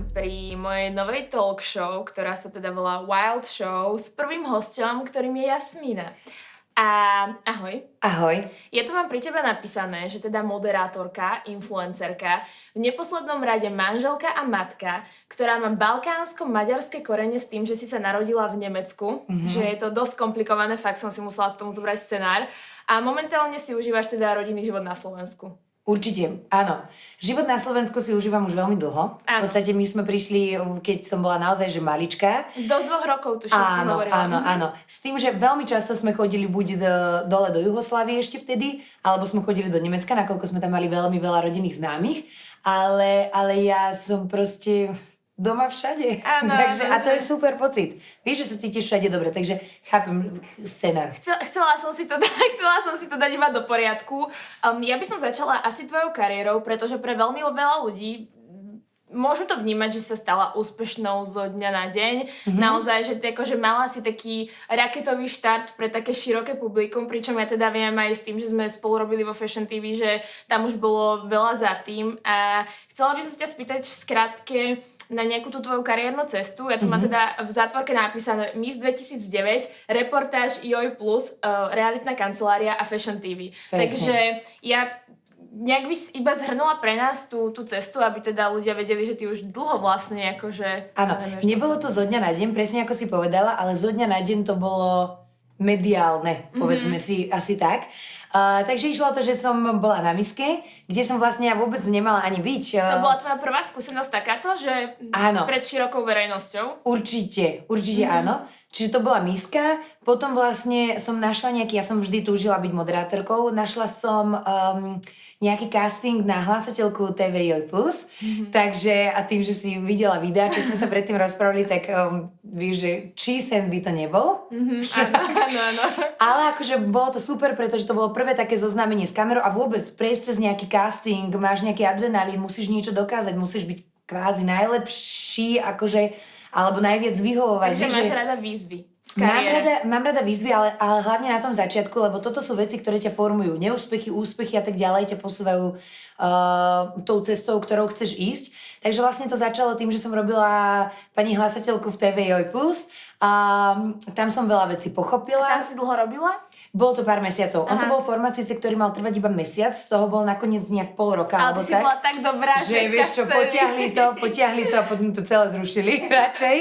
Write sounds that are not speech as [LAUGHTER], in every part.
vítam pri mojej novej talk show, ktorá sa teda volá Wild Show s prvým hosťom, ktorým je Jasmína. A ahoj. Ahoj. Je tu mám pri tebe napísané, že teda moderátorka, influencerka, v neposlednom rade manželka a matka, ktorá má balkánsko-maďarské korene s tým, že si sa narodila v Nemecku, mm-hmm. že je to dosť komplikované, fakt som si musela k tomu zobrať scenár. A momentálne si užívaš teda rodinný život na Slovensku. Určite, áno. Život na Slovensku si užívam už veľmi dlho. Áno. V podstate my sme prišli, keď som bola naozaj že malička. Do dvoch rokov tu áno, si hovorila. Áno, mhm. áno. S tým, že veľmi často sme chodili buď do, dole do Juhoslávie ešte vtedy, alebo sme chodili do Nemecka, nakoľko sme tam mali veľmi veľa rodinných známych. Ale, ale ja som proste doma všade. Áno, [LAUGHS] takže, áno, a to je super pocit. Vieš, že sa cítiš všade dobre, takže chápem scenár. Chcela, chcela, som si to, [LAUGHS] chcela som si to dať iba do poriadku. Um, ja by som začala asi tvojou kariérou, pretože pre veľmi veľa ľudí môžu to vnímať, že sa stala úspešnou zo dňa na deň. Mm-hmm. Naozaj, že, tako, že mala si taký raketový štart pre také široké publikum, pričom ja teda viem aj s tým, že sme spolu robili vo Fashion TV, že tam už bolo veľa za tým. A chcela by som sa ťa spýtať v skratke, na nejakú tú tvoju kariérnu cestu. Ja tu mm-hmm. mám teda v zátvorke napísané Miss 2009, reportáž Joj Plus, uh, realitná kancelária a Fashion TV. Presne. Takže ja nejak by si iba zhrnula pre nás tú, tú cestu, aby teda ľudia vedeli, že ty už dlho vlastne akože... Áno, nebolo to zo dňa na deň, presne ako si povedala, ale zo dňa na deň to bolo mediálne, povedzme mm-hmm. si asi tak. Uh, takže išlo to, že som bola na miske, kde som vlastne ja vôbec nemala ani byť. Uh, to bola tvoja prvá skúsenosť takáto, že áno. pred širokou verejnosťou? Určite, určite mm-hmm. áno. Čiže to bola miska, potom vlastne som našla nejaký, ja som vždy túžila byť moderátorkou, našla som um, nejaký casting na hlasateľku TV Joj Plus, mm-hmm. takže a tým, že si videla videa, čo sme sa predtým rozprávali, tak um, víš, že či sen by to nebol. Mm-hmm. [LAUGHS] Áno, áno. Ale akože bolo to super, pretože to bolo prvé také zoznámenie s kamerou a vôbec prejsť cez nejaký casting, máš nejaký adrenalín, musíš niečo dokázať, musíš byť kvázi najlepší, akože alebo najviac vyhovovať. Takže máš že... rada výzvy. Mám rada, mám rada výzvy, ale, ale hlavne na tom začiatku, lebo toto sú veci, ktoré ťa formujú. Neúspechy, úspechy a tak ďalej ťa posúvajú uh, tou cestou, ktorou chceš ísť. Takže vlastne to začalo tým, že som robila pani hlasateľku v TV Joj Plus. A tam som veľa vecí pochopila. A tam si dlho robila? Bolo to pár mesiacov. Aha. On to bol formát síce, ktorý mal trvať iba mesiac, z toho bol nakoniec nejak pol roka. Ale alebo si tak, bola tak dobrá, že vieš čo, potiahli to, potiahli to a potom to celé zrušili [LAUGHS] radšej.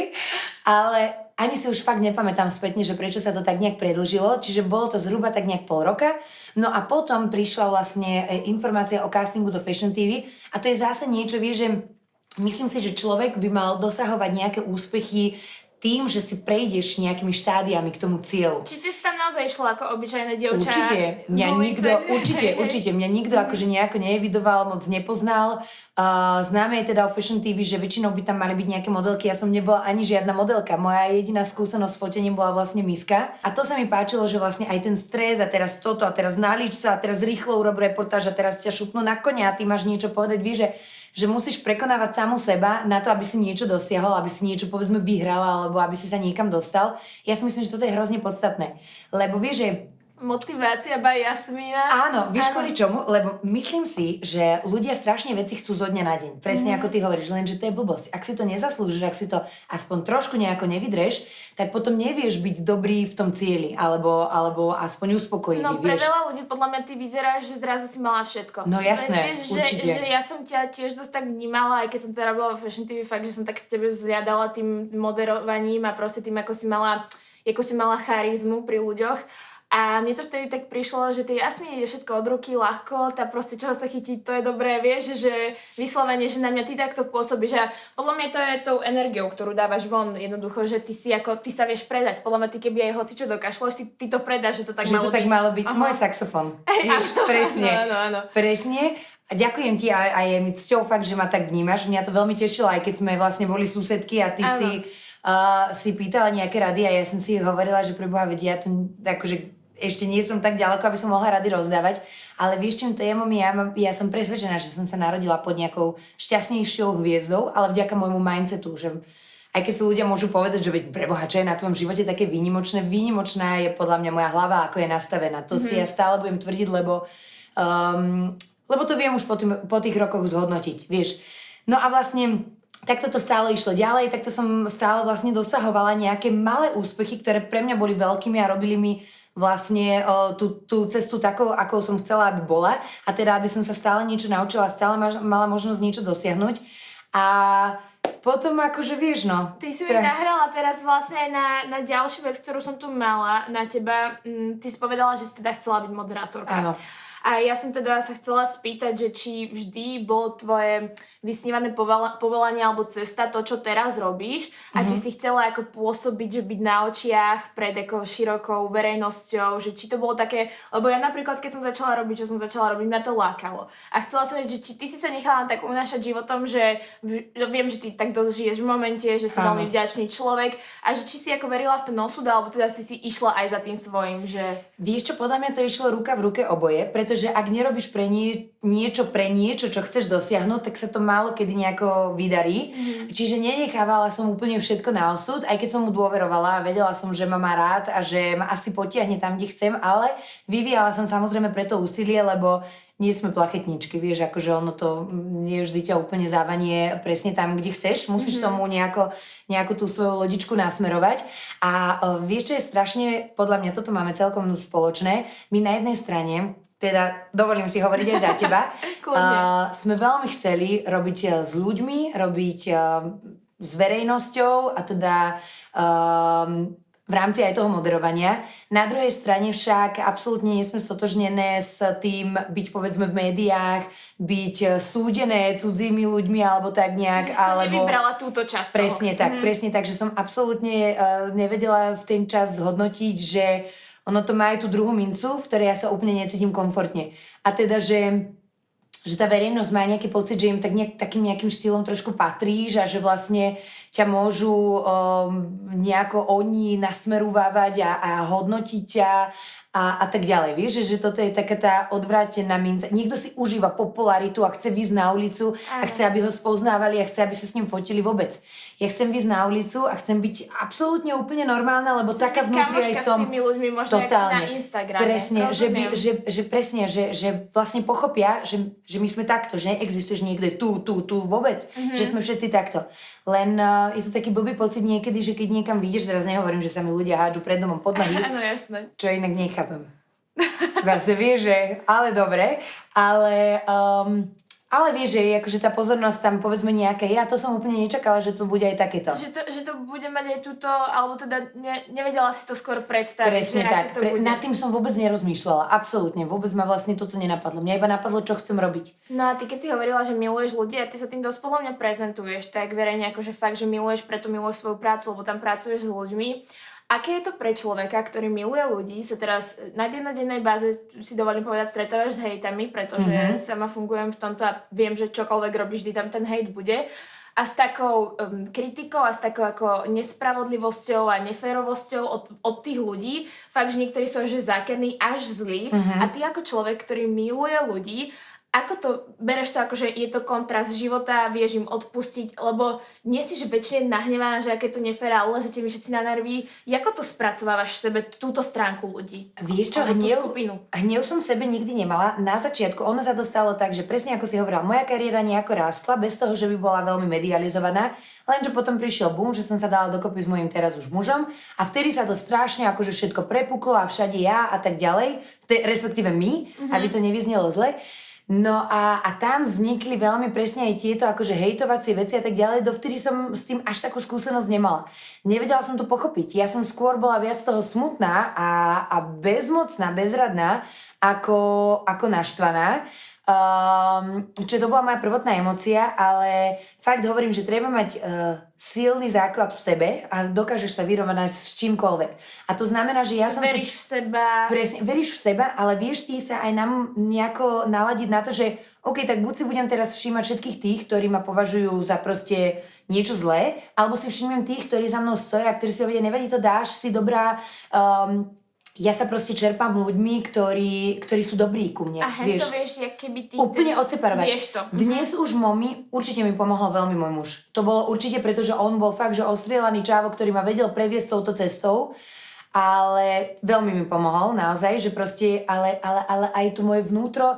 Ale ani si už fakt nepamätám spätne, že prečo sa to tak nejak predlžilo, čiže bolo to zhruba tak nejak pol roka. No a potom prišla vlastne e, informácia o castingu do Fashion TV a to je zase niečo, vieš, že myslím si, že človek by mal dosahovať nejaké úspechy tým, že si prejdeš nejakými štádiami k tomu cieľu. Či ty si tam naozaj išla ako obyčajné dievča? Určite. Mňa nikto, určite, [LAUGHS] určite. Mňa nikto akože nejako neevidoval, moc nepoznal. Uh, známe je teda o Fashion TV, že väčšinou by tam mali byť nejaké modelky. Ja som nebola ani žiadna modelka. Moja jediná skúsenosť s fotením bola vlastne miska. A to sa mi páčilo, že vlastne aj ten stres a teraz toto a teraz nalič sa a teraz rýchlo urob reportáž a teraz ťa šupnú na konia a ty máš niečo povedať. Víš, že že musíš prekonávať samu seba na to, aby si niečo dosiahol, aby si niečo povedzme vyhrala alebo aby si sa niekam dostal. Ja si myslím, že toto je hrozne podstatné. Lebo vieš, že Motivácia by Jasmína. Áno, vieš kvôli čomu? Lebo myslím si, že ľudia strašne veci chcú zo dňa na deň. Presne mm. ako ty hovoríš, lenže to je blbosť. Ak si to nezaslúžiš, ak si to aspoň trošku nejako nevydreš, tak potom nevieš byť dobrý v tom cieli, alebo, alebo aspoň uspokojivý. No pre vieš. veľa ľudí podľa mňa ty vyzeráš, že zrazu si mala všetko. No jasné, vieš, určite. Že, že ja som ťa tiež dosť tak vnímala, aj keď som teda robila vo Fashion TV, fakt, že som tak tebe zriadala tým moderovaním a proste tým, ako si mala ako si mala charizmu pri ľuďoch a mne to vtedy tak prišlo, že tej Jasmine ide všetko od ruky, ľahko, tá proste čoho sa chytí, to je dobré, vieš, že vyslovene, že na mňa ty takto pôsobíš a podľa mňa to je tou energiou, ktorú dávaš von, jednoducho, že ty si ako, ty sa vieš predať, podľa mňa ty keby aj hoci čo dokašľaš, ty, ty to predáš, že to tak že malo to byť. tak malo byť, Aha. môj saxofón, [LAUGHS] vieš, presne, áno, áno. presne. A ďakujem ti a, a je mi cťou fakt, že ma tak vnímaš. Mňa to veľmi tešilo, aj keď sme vlastne boli susedky a ty si, uh, si pýtala nejaké rady a ja som si hovorila, že preboha, vedia, ja tu akože ešte nie som tak ďaleko, aby som mohla rady rozdávať, ale vieš čím to je, mami, ja, ja som presvedčená, že som sa narodila pod nejakou šťastnejšou hviezdou, ale vďaka môjmu mindsetu, že aj keď si ľudia môžu povedať, že veď preboha, čo je na tvojom živote také výnimočné, výnimočná je podľa mňa moja hlava, ako je nastavená. To mm-hmm. si mhm. ja stále budem tvrdiť, lebo, um, lebo to viem už po, tým, po tých rokoch zhodnotiť, vieš. No a vlastne takto to stále išlo ďalej, takto som stále vlastne dosahovala nejaké malé úspechy, ktoré pre mňa boli veľkými a robili mi vlastne o, tú, tú cestu takou, akou som chcela, aby bola. A teda, aby som sa stále niečo naučila, stále ma, mala možnosť niečo dosiahnuť. A potom akože vieš, no. Ty si mi nahrala teraz vlastne aj na, na ďalšiu vec, ktorú som tu mala na teba. Mm, ty si povedala, že si teda chcela byť moderátorka. Áno. A ja som teda sa chcela spýtať, že či vždy bolo tvoje vysnívané povolanie alebo cesta to, čo teraz robíš a mm-hmm. či mhm. si chcela ako pôsobiť, že byť na očiach pred ako širokou verejnosťou, že či to bolo také, lebo ja napríklad, keď som začala robiť, čo som začala robiť, mňa to lákalo. A chcela som vedieť, že či ty si sa nechala tak unášať životom, že, že viem, že ty tak dosť žiješ v momente, že si veľmi vďačný človek a že či si ako verila v ten osud, alebo teda si si išla aj za tým svojim, že... Vieš čo, podľa mňa to išlo ruka v ruke oboje, pretože ak nerobíš pre nie, niečo pre niečo, čo chceš dosiahnuť, tak sa to málo kedy nejako vydarí. Mm-hmm. Čiže nenechávala som úplne všetko na osud, aj keď som mu dôverovala a vedela som, že ma má rád a že ma asi potiahne tam, kde chcem, ale vyvíjala som samozrejme preto úsilie, lebo nie sme plachetničky, vieš, akože ono to nie vždy ťa úplne závanie presne tam, kde chceš, musíš mm-hmm. tomu nejako, nejako tú svoju lodičku nasmerovať a uh, vieš, čo je strašne, podľa mňa toto máme celkom spoločné, my na jednej strane teda dovolím si hovoriť aj za teba, [LAUGHS] uh, sme veľmi chceli robiť uh, s ľuďmi, robiť uh, s verejnosťou a teda um, v rámci aj toho moderovania. Na druhej strane však absolútne nie sme stotožnené s tým byť povedzme v médiách, byť súdené cudzími ľuďmi alebo tak nejak. Že alebo... nevybrala túto časť Presne toho. tak, mm. presne tak, že som absolútne uh, nevedela v ten čas zhodnotiť, že uh, ono to má aj tú druhú mincu, v ktorej ja sa úplne necítim komfortne. A teda, že že tá verejnosť má nejaký pocit, že im tak nejak, takým nejakým štýlom trošku patríš a že vlastne ťa môžu um, nejako oni nasmerúvávať a, a hodnotiť ťa a, a tak ďalej. Vieš, že, že toto je taká tá odvrátená minca. Niekto si užíva popularitu a chce výsť na ulicu a chce, aby ho spoznávali a chce, aby sa s ním fotili vôbec. Ja chcem výsť na ulicu a chcem byť absolútne úplne normálna, lebo taká vnútri aj som. s tými ľuďmi, možno totálne. na Instagrame. Presne, že, by, že, že, presne, že, že vlastne pochopia, že, že my sme takto, že neexistuješ niekde tu, tu, tu vôbec, mm-hmm. že sme všetci takto. Len uh, je to taký blbý pocit niekedy, že keď niekam vyjdeš, teraz nehovorím, že sa mi ľudia hádžu pred domom pod nohy. [LAUGHS] Áno, jasné. Čo inak nechápem. Zase vie, že ale dobre, ale um, ale vieš, že akože tá pozornosť tam povedzme nejaké, ja to som úplne nečakala, že to bude aj takéto. Že to, že to bude mať aj túto, alebo teda ne, nevedela si to skôr predstaviť. Presne tak, to pre, nad tým som vôbec nerozmýšľala, absolútne, vôbec ma vlastne toto nenapadlo. Mňa iba napadlo, čo chcem robiť. No a ty keď si hovorila, že miluješ ľudí a ty sa tým dosť podľa mňa prezentuješ, tak verejne akože fakt, že miluješ, preto miluješ svoju prácu, lebo tam pracuješ s ľuďmi. Aké je to pre človeka, ktorý miluje ľudí, sa teraz na dennodennej báze, si dovolím povedať, stretávaš s hejtami, pretože mm-hmm. sama fungujem v tomto a viem, že čokoľvek robíš, vždy tam ten hejt bude. A s takou um, kritikou a s takou ako nespravodlivosťou a neférovosťou od, od tých ľudí, fakt, že niektorí sú až zákerní, až zlí. Mm-hmm. A ty ako človek, ktorý miluje ľudí ako to, bereš to ako, že je to kontrast života, vieš im odpustiť, lebo nie si, že väčšine nahnevaná, že aké to nefér a lezete mi všetci na nervy. Ako to spracovávaš v sebe, túto stránku ľudí? Vieš čo, hnev, hnev som sebe nikdy nemala. Na začiatku ono sa dostalo tak, že presne ako si hovorila, moja kariéra nejako rástla, bez toho, že by bola veľmi medializovaná, lenže potom prišiel boom, že som sa dala dokopy s mojim teraz už mužom a vtedy sa to strašne akože všetko prepuklo a všade ja a tak ďalej, respektíve my, mm-hmm. aby to nevyznelo zle. No a, a tam vznikli veľmi presne aj tieto akože hejtovacie veci a tak ďalej, dovtedy som s tým až takú skúsenosť nemala. Nevedela som to pochopiť. Ja som skôr bola viac toho smutná a, a bezmocná, bezradná ako, ako naštvaná. Um, čo to bola moja prvotná emocia, ale fakt hovorím, že treba mať uh, silný základ v sebe a dokážeš sa vyrovnať s čímkoľvek. A to znamená, že ja som... Veríš si, v seba. Presne, veríš v seba, ale vieš ty sa aj nám nejako naladiť na to, že OK, tak buď si budem teraz všímať všetkých tých, ktorí ma považujú za proste niečo zlé, alebo si všimnem tých, ktorí za mnou stoja, ktorí si hovoria, nevadí to, dáš si dobrá, um, ja sa proste čerpám ľuďmi, ktorí, ktorí sú dobrí ku mne. A vieš, to vieš, keby ty... Úplne ten... odseparovať. Vieš to. Dnes už momi, určite mi pomohol veľmi môj muž. To bolo určite preto, že on bol fakt, že ostrielaný čávo, ktorý ma vedel previesť touto cestou. Ale veľmi mi pomohol, naozaj, že proste, ale, ale, ale aj to moje vnútro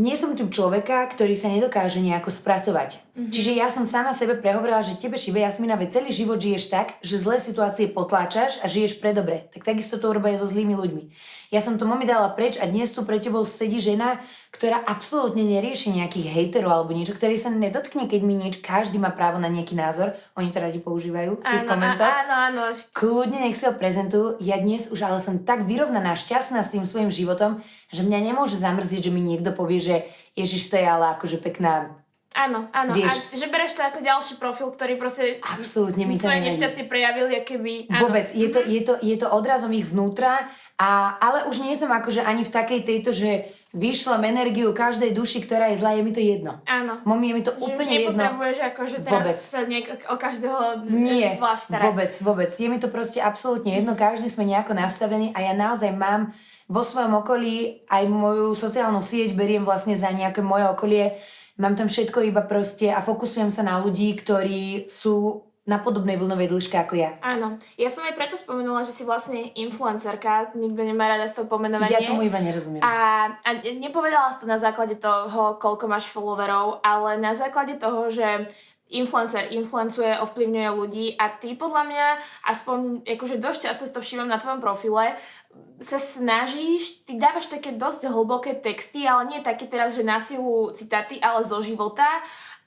nie som typ človeka, ktorý sa nedokáže nejako spracovať. Mm-hmm. Čiže ja som sama sebe prehovorila, že tebe šibe Jasmina, veď celý život žiješ tak, že zlé situácie potláčaš a žiješ pre dobre. Tak takisto to urobia aj so zlými ľuďmi. Ja som to momi dala preč a dnes tu pre tebou sedí žena, ktorá absolútne nerieši nejakých hejterov alebo niečo, ktorý sa nedotkne, keď mi niečo, každý má právo na nejaký názor. Oni to radi používajú v tých Áno, komentoch. áno, áno. Kľudne nech si ho prezentujú. Ja dnes už ale som tak vyrovnaná, šťastná s tým svojim životom, že mňa nemôže zamrzieť, že mi niekto povie, že Ježiš, to je ale akože pekná Áno, áno. Vieš- A že bereš to ako ďalší profil, ktorý proste Absolútne mi svoje nešťastie prejavil, keby... Áno. Vôbec, je to, je, to, je to odrazom ich vnútra, a, ale už nie som akože ani v takej tejto, že vyšlem energiu každej duši, ktorá je zlá, je mi to jedno. Áno. Momi, je mi to Že úplne už jedno. nepotrebuješ akože teraz Vôbec. sa niek- o každého Nie, zvlášť starať. vôbec, vôbec. Je mi to proste absolútne jedno, každý sme nejako nastavení a ja naozaj mám vo svojom okolí aj moju sociálnu sieť, beriem vlastne za nejaké moje okolie, mám tam všetko iba proste a fokusujem sa na ľudí, ktorí sú na podobnej vlnovej dĺžke ako ja. Áno. Ja som aj preto spomenula, že si vlastne influencerka, nikto nemá rada z toho pomenovanie. Ja tomu iba nerozumiem. A, a ne- nepovedala si to na základe toho, koľko máš followerov, ale na základe toho, že influencer influencuje, ovplyvňuje ľudí a ty podľa mňa, aspoň akože dosť často si to všímam na tvojom profile, sa snažíš, ty dávaš také dosť hlboké texty, ale nie také teraz, že na silu citáty, ale zo života.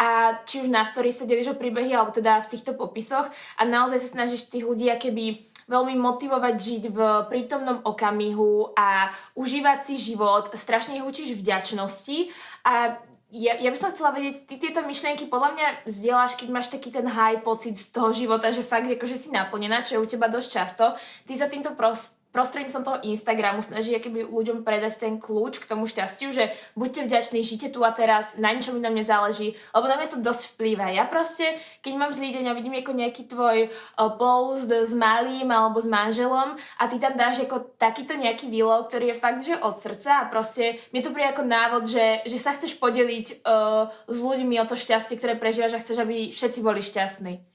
A či už na story sa deliš o príbehy, alebo teda v týchto popisoch. A naozaj sa snažíš tých ľudí akéby veľmi motivovať žiť v prítomnom okamihu a užívať si život, strašne ich učíš vďačnosti. A ja, ja by som chcela vedieť, ty tieto myšlienky podľa mňa zdieľaš, keď máš taký ten high pocit z toho života, že fakt akože si naplnená, čo je u teba dosť často. Ty sa týmto pros, prostredníctvom toho Instagramu snaží keby ľuďom predať ten kľúč k tomu šťastiu, že buďte vďační, žite tu a teraz, na ničom inom nezáleží, lebo na mňa to dosť vplýva. Ja proste, keď mám zlý deň a vidím ako nejaký tvoj uh, post s malým alebo s manželom a ty tam dáš ako takýto nejaký výlov, ktorý je fakt, že od srdca a proste mi to príde ako návod, že, že sa chceš podeliť uh, s ľuďmi o to šťastie, ktoré prežívaš a chceš, aby všetci boli šťastní.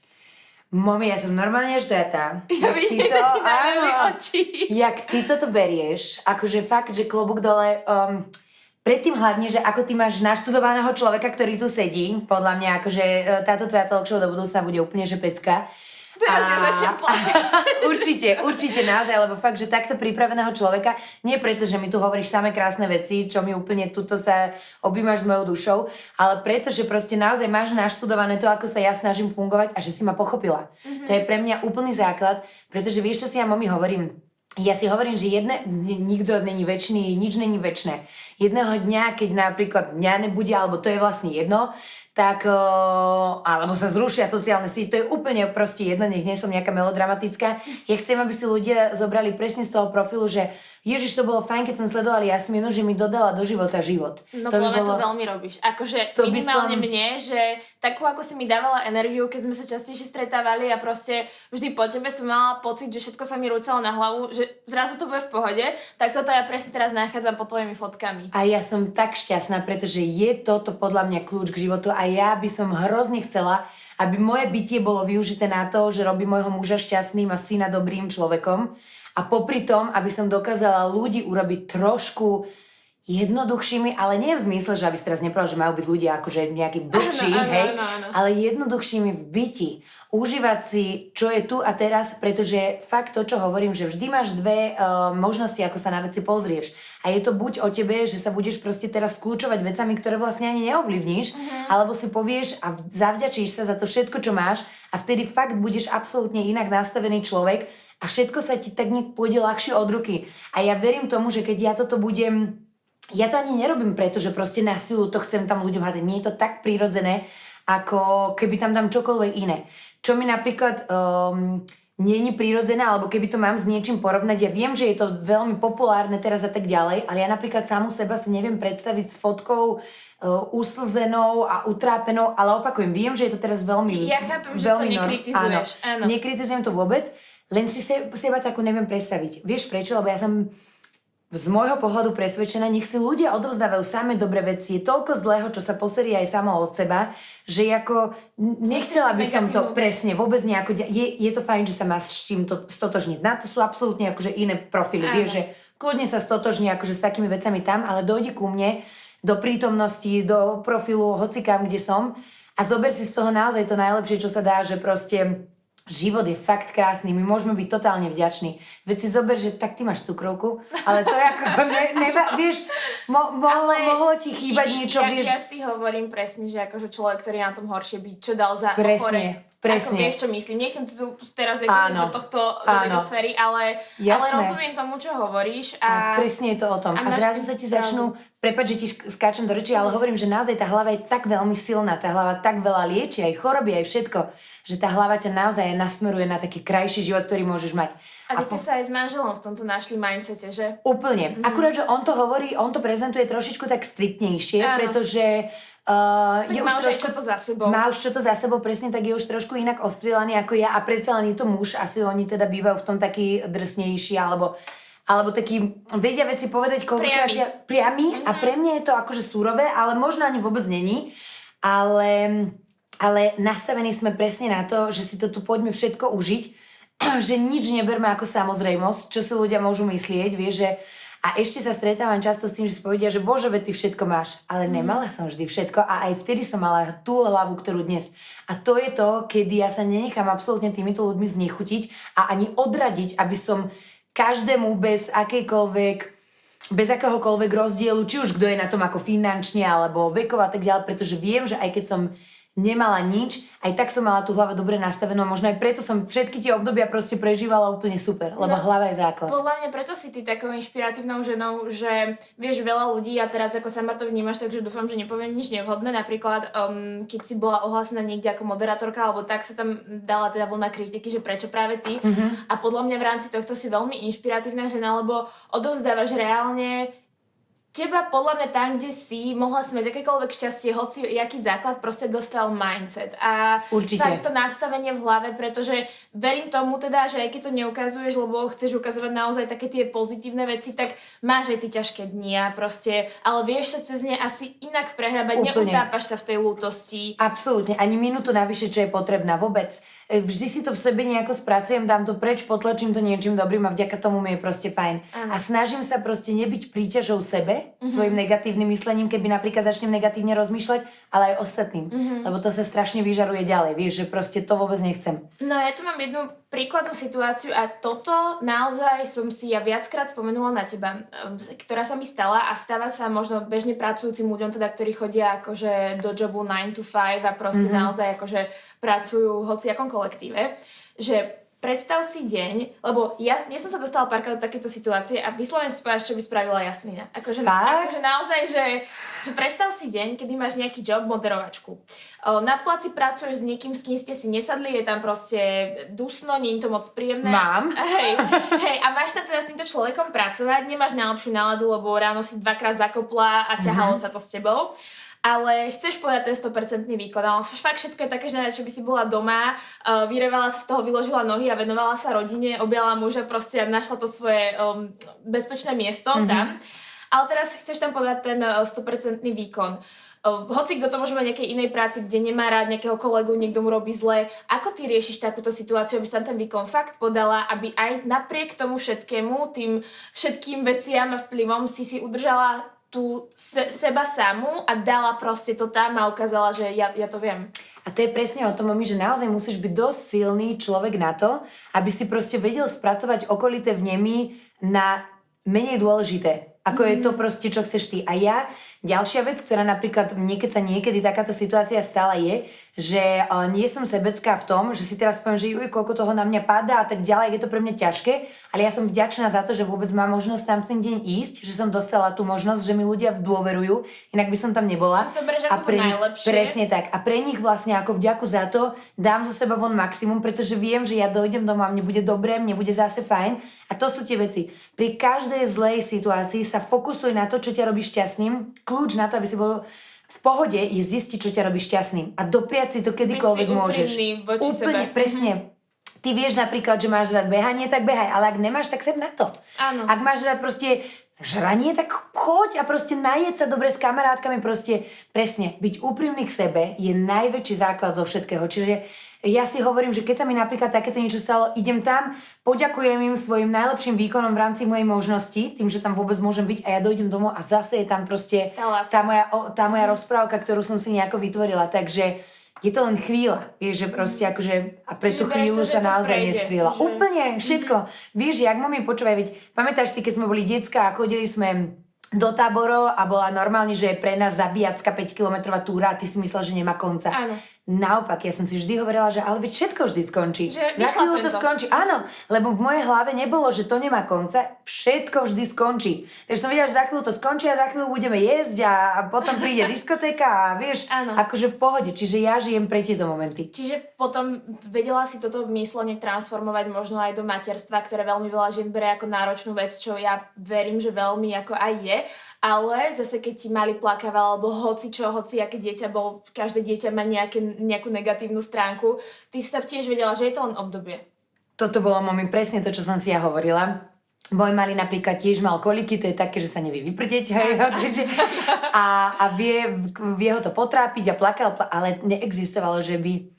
Momi, ja som normálne až data. Ja vidím, že si navili oči. Jak ty toto berieš, akože fakt, že klobúk dole, um, predtým hlavne, že ako ty máš naštudovaného človeka, ktorý tu sedí, podľa mňa akože e, táto tvoja talk show do budúcna bude úplne že pecka. Teraz ja začnem [LAUGHS] určite, určite naozaj, lebo fakt, že takto pripraveného človeka, nie preto, že mi tu hovoríš samé krásne veci, čo mi úplne tuto sa objímaš s mojou dušou, ale preto, že proste naozaj máš naštudované to, ako sa ja snažím fungovať a že si ma pochopila. Mm-hmm. To je pre mňa úplný základ, pretože vieš, čo si ja mami hovorím, ja si hovorím, že jedne, nikto není väčší, nič není väčné. Jedného dňa, keď napríklad dňa nebude, alebo to je vlastne jedno, tak, alebo sa zrušia sociálne siete, to je úplne proste jedno, nech nie som nejaká melodramatická. Ja chcem, aby si ľudia zobrali presne z toho profilu, že Ježiš, to bolo fajn, keď som sledoval Jasminu, že mi dodala do života život. No to podľa mňa to veľmi robíš. Akože To by minimálne som- mne, že takú ako si mi dávala energiu, keď sme sa častejšie stretávali a proste vždy po tebe som mala pocit, že všetko sa mi rúcalo na hlavu, že zrazu to bude v pohode, tak toto ja presne teraz nachádzam pod tvojimi fotkami. A ja som tak šťastná, pretože je toto podľa mňa kľúč k životu a ja by som hrozne chcela, aby moje bytie bolo využité na to, že robí môjho muža šťastným a syna dobrým človekom a popri tom, aby som dokázala ľudí urobiť trošku jednoduchšími, ale nie v zmysle, že aby si teraz nepovedal, že majú byť ľudia akože nejaký blbší, hej, áno, áno. ale jednoduchšími v byti. Užívať si, čo je tu a teraz, pretože fakt to, čo hovorím, že vždy máš dve uh, možnosti, ako sa na veci pozrieš. A je to buď o tebe, že sa budeš proste teraz skľúčovať vecami, ktoré vlastne ani neovlivníš, Mhm. alebo si povieš a zavďačíš sa za to všetko, čo máš a vtedy fakt budeš absolútne inak nastavený človek a všetko sa ti tak nejak pôjde ľahšie od ruky. A ja verím tomu, že keď ja toto budem ja to ani nerobím preto, že proste na silu to chcem tam ľuďom házať. Mne je to tak prirodzené, ako keby tam dám čokoľvek iné. Čo mi napríklad um, není prirodzené, alebo keby to mám s niečím porovnať, ja viem, že je to veľmi populárne teraz a tak ďalej, ale ja napríklad samu seba si neviem predstaviť s fotkou uh, uslzenou a utrápenou, ale opakujem, viem, že je to teraz veľmi Ja chápem, že veľmi to norm- nekritizuješ, áno. Nekritizujem to vôbec, len si se, seba takú neviem predstaviť. Vieš prečo? Lebo ja som z môjho pohľadu presvedčená, nech si ľudia odovzdávajú samé dobré veci. Je toľko zlého, čo sa poserí aj samo od seba, že ako nechcela by som to presne vôbec nejako... Je, je to fajn, že sa máš s čím to stotožniť. Na to sú absolútne akože iné profily. Vieš, že kľudne sa stotožní akože s takými vecami tam, ale dojde ku mne, do prítomnosti, do profilu, hocikám, kde som a zober si z toho naozaj to najlepšie, čo sa dá, že proste život je fakt krásny, my môžeme byť totálne vďační. Veď si zober, že tak ty máš cukrovku, ale to je ako, [LAUGHS] ne, neba, vieš, mo, mo, ale mohlo ti chýbať i, niečo, ja, vieš. Ja si hovorím presne, že akože človek, ktorý je na tom horšie byť, čo dal za Presne, ochore. Presne. Ako vieš, čo myslím. Nechcem tu teraz do tohto, do tejto sféry, ale, ale rozumiem tomu, čo hovoríš. A A, presne je to o tom. a A, zrazu sa ti začnú, prepáč, že ti skáčem do reči, ale hovorím, že naozaj tá hlava je tak veľmi silná, tá hlava tak veľa lieči, aj choroby, aj všetko, že tá hlava ťa naozaj nasmeruje na taký krajší život, ktorý môžeš mať. A vy ste sa aj s manželom v tomto našli mindsete, že? Úplne. Mhm. Akurát, že on to hovorí, on to prezentuje trošičku tak striktnejšie, Áno. pretože uh, Tak je má už trošku... čo to za sebou. Má už čo to za sebou, presne tak je už trošku inak ostrielaný ako ja a predsa len je to muž, asi oni teda bývajú v tom taký drsnejší alebo alebo taký, vedia veci povedať koľkokrát... Priamy. Priamy. A pre mňa je to akože surové, ale možno ani vôbec není. Ale, ale nastavení sme presne na to, že si to tu poďme všetko užiť, [CLEARS THROAT] že nič neberme ako samozrejmosť, čo si ľudia môžu myslieť, vieš, že a ešte sa stretávam často s tým, že si povedia, že bože, veď ty všetko máš. Ale nemala som vždy všetko a aj vtedy som mala tú hlavu, ktorú dnes. A to je to, kedy ja sa nenechám absolútne týmito ľuďmi znechutiť a ani odradiť, aby som každému bez akejkoľvek bez akéhokoľvek rozdielu, či už kto je na tom ako finančne alebo vekov a tak ďalej, pretože viem, že aj keď som nemala nič, aj tak som mala tú hlavu dobre nastavenú a možno aj preto som všetky tie obdobia proste prežívala úplne super, lebo No, hlava je základ. Podľa mňa preto si ty takou inšpiratívnou ženou, že vieš veľa ľudí a teraz ako sama to vnímaš, takže dúfam, že nepoviem nič nevhodné. Napríklad, um, keď si bola ohlásená niekde ako moderátorka, alebo tak sa tam dala teda vlna kritiky, že prečo práve ty. Mhm. A podľa mňa v rámci tohto si veľmi inšpiratívna žena, lebo odovzdávaš reálne teba podľa mňa tam, kde si, mohla si mať akékoľvek šťastie, hoci jaký základ proste dostal mindset. A Určite. fakt to nastavenie v hlave, pretože verím tomu teda, že aj keď to neukazuješ, lebo chceš ukazovať naozaj také tie pozitívne veci, tak máš aj tie ťažké dni a proste, ale vieš sa cez ne asi inak prehrabať, Úplne. neutápaš sa v tej lútosti. Absolútne, ani minútu navyše, čo je potrebná, vôbec. E, Vždy si to v sebe nejako spracujem, dám to preč, potlačím to niečím dobrým a vďaka tomu mi je proste fajn. Áno. A snažím sa proste nebyť príťažou sebe, svojim negatívnym myslením, keby napríklad začnem negatívne rozmýšľať, ale aj ostatným. Lebo to sa strašne vyžaruje ďalej, vieš, že proste to vôbec nechcem. No ja tu mám jednu príkladnú situáciu a toto naozaj som si ja viackrát spomenula na teba, um, ktorá sa mi stala a stáva sa možno bežne pracujúcim ľuďom, teda, ktorí chodia akože do jobu 9 to 5 a proste mm-hmm. naozaj akože pracujú v hociakom kolektíve, že predstav si deň, lebo ja, ja som sa dostala párkrát do takéto situácie a vyslovene si povedať, čo by spravila Jasmina. Akože, akože naozaj, že, že predstav si deň, kedy máš nejaký job, moderovačku. Na placi pracuješ s niekým, s kým ste si nesadli, je tam proste dusno, nie je to moc príjemné. Mám. [LAUGHS] Hej, hej, a máš tam teda s týmto človekom pracovať, nemáš najlepšiu náladu, lebo ráno si dvakrát zakopla a ťahalo Mhm. sa to s tebou. Ale chceš podať ten 100% výkon, ale fakt všetko je také, že najradšej by si bola doma, uh, vyrevala sa z toho, vyložila nohy a venovala sa rodine, objala muža proste a našla to svoje um, bezpečné miesto Mhm. mm-hmm. tam. Ale teraz chceš tam podať ten uh, 100% výkon. Uh, hoci kto to môže mať nejakej inej práci, kde nemá rád nejakého kolegu, niekto mu robí zle. Ako ty riešiš takúto situáciu, aby si tam ten výkon fakt podala, aby aj napriek tomu všetkému, tým všetkým veciam a vplyvom si si udržala tú se, seba samú a dala proste to tam a ukázala, že ja, ja to viem. A to je presne o tom, mami, že naozaj musíš byť dosť silný človek na to, aby si proste vedel spracovať okolité vnemy na menej dôležité. Ako je to proste, čo chceš ty. A ja, ďalšia vec, ktorá napríklad niekedy sa niekedy takáto situácia stala je, že uh, nie som sebecká v tom, že si teraz poviem, že juj, koľko toho na mňa padá a tak ďalej, je to pre mňa ťažké, ale ja som vďačná za to, že vôbec mám možnosť tam v ten deň ísť, že som dostala tú možnosť, že mi ľudia dôverujú, inak by som tam nebola. To bereš a ako to pre nich- najlepšie. Presne tak. A pre nich vlastne ako vďaku za to dám zo seba von maximum, pretože viem, že ja dojdem doma, mne bude dobre, mne bude zase fajn. A to sú tie veci. Pri každej zlej situácii sa fokusuj na to, čo ťa robí šťastným. Kľúč na to, aby si bol v pohode, je zistiť, čo ťa robí šťastným. A dopriať si to kedykoľvek si môžeš. Úplne, sebe. presne. Ty vieš napríklad, že máš rád behanie, tak behaj, ale ak nemáš, tak sem na to. Áno. Ak máš rád proste žranie, tak choď a proste najeť sa dobre s kamarátkami, proste presne, byť úprimný k sebe je najväčší základ zo všetkého. Čiže ja si hovorím, že keď sa mi napríklad takéto niečo stalo, idem tam, poďakujem im svojim najlepším výkonom v rámci mojej možnosti, tým, že tam vôbec môžem byť a ja dojdem domov a zase je tam proste Tá tá moja, tá moja rozprávka, ktorú som si nejako vytvorila. Takže je to len chvíľa, vieš, že proste akože a pre Čiže tú chvíľu to, sa naozaj prejde, nestrieľa. že- Mhm. Úplne, všetko. Vieš, jak mami, počúvaj, veď pamätáš si, keď sme boli decka a chodili sme do táborov a bola normálne, že je pre nás zabíjacka 5 kilometrová túra a ty si myslel, že nemá konca. Áno. Naopak, ja som si vždy hovorila, že ale všetko vždy skončí. Že Za chvíľu to. skončí. Áno, lebo v mojej hlave nebolo, že to nemá konca. Všetko vždy skončí. Takže som vedela, že za chvíľu to skončí a za chvíľu budeme jesť a, a potom príde [LAUGHS] diskotéka a vieš, Áno. akože v pohode. Čiže ja žijem pre tieto momenty. Čiže potom vedela si toto myslenie transformovať možno aj do materstva, ktoré veľmi veľa žien bere ako náročnú vec, čo ja verím, že veľmi ako aj je. Ale zase keď ti mali plakával, alebo hoci čo, hoci aké dieťa bol, každé dieťa má nejaké, nejakú negatívnu stránku, ty si sa tiež vedela, že je to len obdobie. Toto bolo mami presne to, čo som si ja hovorila. Môj malý napríklad tiež mal koliky, to je také, že sa nevie vyprdeť, hej, takže, [LAUGHS] a, a vie, vie ho to potrápiť a plakal, pla- ale neexistovalo, že by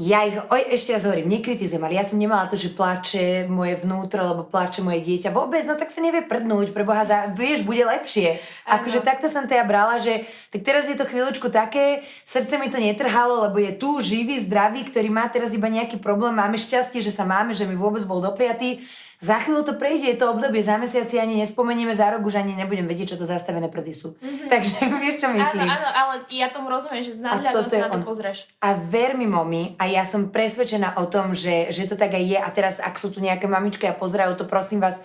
ja ich, oj, ešte raz hovorím, nekritizujem, ale ja som nemala to, že plače moje vnútro, alebo plače moje dieťa. Vôbec, no tak sa nevie prdnúť, pre Boha, za, vieš, bude lepšie. Akože takto som to ja brala, že tak teraz je to chvíľočku také, srdce mi to netrhalo, lebo je tu živý, zdravý, ktorý má teraz iba nejaký problém, máme šťastie, že sa máme, že mi vôbec bol dopriatý. Za chvíľu to prejde, je to obdobie, za mesiac si ani nespomenieme, za rok už ani nebudem vedieť, čo to zastavené prdy sú. Mm-hmm. Takže [LAUGHS] vieš, čo myslím. Áno, áno, ale ja tomu rozumiem, že z toto sa na to on. pozrieš. A ver mi, momi, a ja som presvedčená o tom, že, že to tak aj je. A teraz, ak sú tu nejaké mamičky a pozerajú to, prosím vás,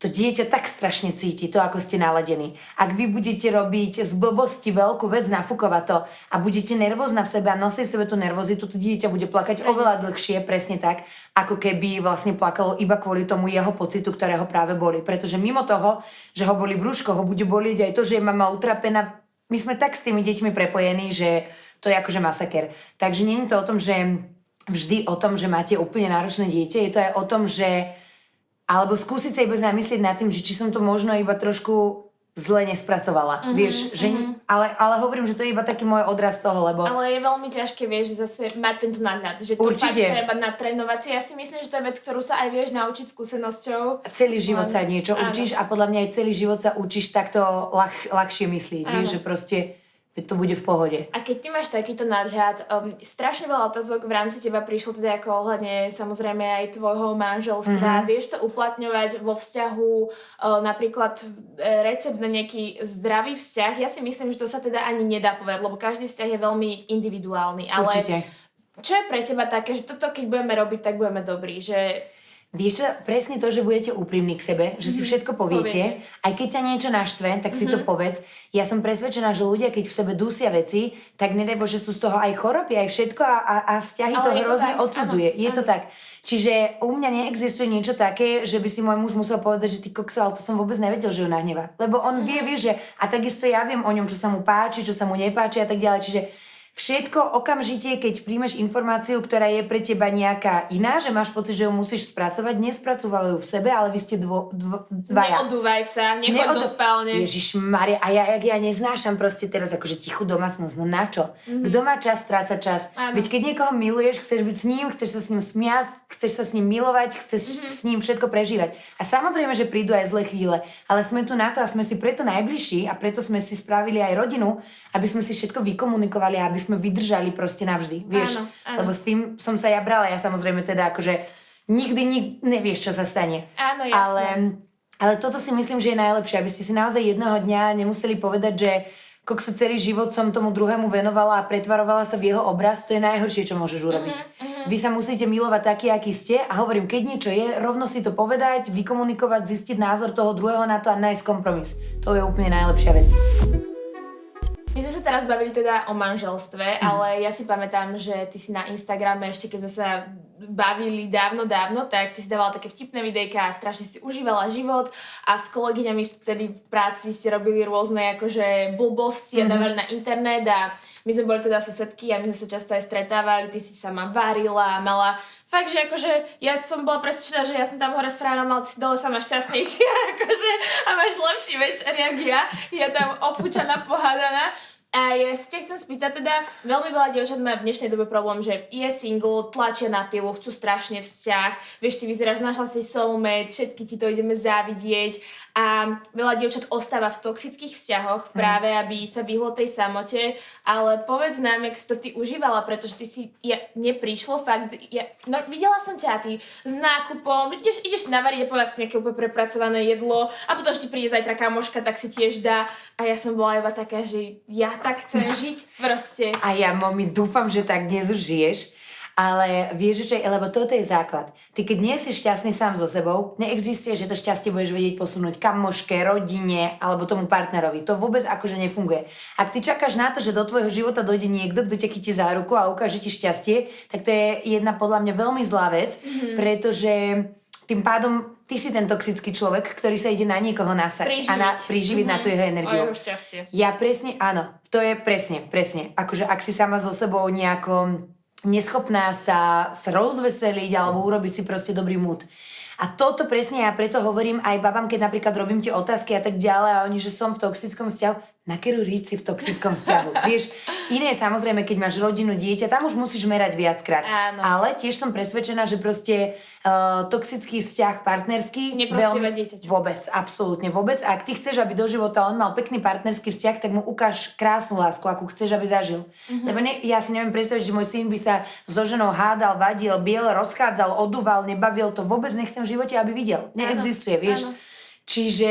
to dieťa tak strašne cíti, to ako ste naladení. Ak vy budete robiť z blbosti veľkú vec, nafúkovať to a budete nervózna v sebe a nosiť sebe tú nervozitu, to dieťa bude plakať oveľa dlhšie, presne tak, ako keby vlastne plakalo iba kvôli tomu jeho pocitu, ktorého práve boli. Pretože mimo toho, že ho boli brúško, ho bude bolieť aj to, že je mama utrapená, my sme tak s tými deťmi prepojení, že to je akože masaker. Takže nie je to o tom, že vždy o tom, že máte úplne náročné dieťa, je to aj o tom, že alebo skúsiť sa iba zamyslieť nad tým, že či som to možno iba trošku zle nespracovala. Mm-hmm, Vieš, že, mm-hmm. ale, ale hovorím, že to je iba taký môj odraz toho, lebo... Ale je veľmi ťažké, vieš, zase mať tento nadhľad. Že to Určite. fakt treba natrénovať. Ja si myslím, že to je vec, ktorú sa aj vieš naučiť skúsenosťou. celý život sa niečo áno. učíš a podľa mňa aj celý život sa učíš takto ľah, ľahšie myslieť. Áno. Vieš, že proste veď to bude v pohode. A keď ty máš takýto nadhľad, um, strašne veľa otázok v rámci teba prišlo teda ako ohľadne samozrejme aj tvojho manželstva. Mhm. Mm-hmm. Vieš to uplatňovať vo vzťahu, uh, napríklad e, recept na nejaký zdravý vzťah. Ja si myslím, že to sa teda ani nedá povedať, lebo každý vzťah je veľmi individuálny. Ale Určite. čo je pre teba také, že toto keď budeme robiť, tak budeme dobrí, že Vieš čo, presne to, že budete úprimní k sebe, že si všetko poviete, Poviete. aj keď ťa niečo naštve, tak si to povedz. Ja som presvedčená, že ľudia, keď v sebe dusia veci, tak nedaj Bože, sú z toho aj choroby, aj všetko a, a, a vzťahy Ale to to hrozne tak, odsudzuje. áno, je to áno. tak. Čiže u mňa neexistuje niečo také, že by si môj muž musel povedať, že ty kokso, ale to som vôbec nevedel, že ju nahneva. Lebo on vie, vie, že a takisto ja viem o ňom, čo sa mu páči, čo sa mu nepáči a tak ďalej. Čiže Všetko okamžite, keď príjmeš informáciu, ktorá je pre teba nejaká iná, že máš pocit, že ju musíš spracovať, nespracovávajú v sebe, ale vy ste dvo, dvo, dvaja. neodúvaj sa, nechoď do spálne. Ježiš Maria, a ja, jak ja neznášam proste teraz akože tichú domácnosť, no na čo? Mm-hmm. Kto má čas, stráca čas. Áno. Veď keď niekoho miluješ, chceš byť s ním, chceš sa s ním smiať, chceš sa s ním milovať, chceš mm-hmm. s ním všetko prežívať. A samozrejme, že prídu aj zlé chvíle, ale sme tu na to a sme si preto najbližší a preto sme si spravili aj rodinu, aby sme si všetko vykomunikovali aby sme vydržali proste navždy, vieš? Áno, áno. Lebo s tým som sa ja brala, ja samozrejme teda akože nikdy, nikdy nevieš, čo sa stane. Áno, jasné. Ale, ale toto si myslím, že je najlepšie, aby ste si naozaj jedného dňa nemuseli povedať, že kok sa celý život som tomu druhému venovala a pretvarovala sa v jeho obraz, to je najhoršie, čo môžeš urobiť. Mhm, Vy sa musíte milovať taký, aký ste a hovorím, keď niečo je, rovno si to povedať, vykomunikovať, zistiť názor toho druhého na to a nájsť kompromis. To je úplne najlepšia vec. My sme sa teraz bavili teda o manželstve, Mhm. ale ja si pamätám, že ty si na Instagrame ešte keď sme sa bavili dávno, dávno, tak ty si dávala také vtipné videjka a strašne si užívala život a s kolegyňami vtedy v práci ste robili rôzne akože blbosti Mhm. a dávali na internet a my sme boli teda susedky a my sme sa často aj stretávali, ty si sama varila, mala fakt, že akože ja som bola presvedčená, že ja som tam hore s Fránom, ale ty si dole sama šťastnejšia, [LAUGHS] akože a máš lepší večer, jak ja. Ja tam ofúčaná, pohádaná. A ja ťa chcem spýtať, teda veľmi veľa dievčat má v dnešnej dobe problém, že je single, tlačia na pilu, chcú strašne vzťah, vieš, ty vyzeráš, našla si soulmate, všetky ti to ideme závidieť a veľa dievčat ostáva v toxických vzťahoch práve, aby sa vyhlo tej samote, ale povedz nám, jak si to ty užívala, pretože ty si, ja, mne prišlo fakt, ja, no videla som ťa ty s nákupom, ideš, ideš navariť a povedať si nejaké úplne prepracované jedlo a potom ešte príde zajtra kamoška, tak si tiež dá a ja som bola iba taká, že ja tak chcem [LAUGHS] žiť proste. A ja, mami, dúfam, že tak dnes už žiješ. Ale vieš, je, lebo toto je základ. Ty keď nie si šťastný sám so sebou, neexistuje, že to šťastie budeš vedieť posunúť kamoške, rodine alebo tomu partnerovi. To vôbec akože nefunguje. Ak ty čakáš na to, že do tvojho života dojde niekto, kto ťa chytí za ruku a ukáže ti šťastie, tak to je jedna podľa mňa veľmi zlá vec, mm-hmm. pretože tým pádom ty si ten toxický človek, ktorý sa ide na niekoho nasať Priživiť. a na, priživiť mm-hmm. na tú jeho energiu. O jeho šťastie. Ja presne, áno, to je presne, presne. Akože ak si sama so sebou nejako neschopná sa, sa rozveseliť alebo urobiť si proste dobrý mood. A toto presne ja preto hovorím aj babám, keď napríklad robím tie otázky a tak ďalej a oni, že som v toxickom vzťahu, na keru ríci v toxickom vzťahu. [LAUGHS] Vieš, iné je samozrejme, keď máš rodinu, dieťa, tam už musíš merať viackrát. Áno. Ale tiež som presvedčená, že proste uh, toxický vzťah partnerský... Neprospieva dieťaťu. Vôbec, absolútne vôbec. A ak ty chceš, aby do života on mal pekný partnerský vzťah, tak mu ukáž krásnu lásku, akú chceš, aby zažil. Mm-hmm. Lebo ne, ja si neviem predstaviť, že môj syn by sa so ženou hádal, vadil, biel, rozchádzal, odúval, nebavil, to vôbec nechcem v živote, aby videl. Neexistuje, vieš. áno. Čiže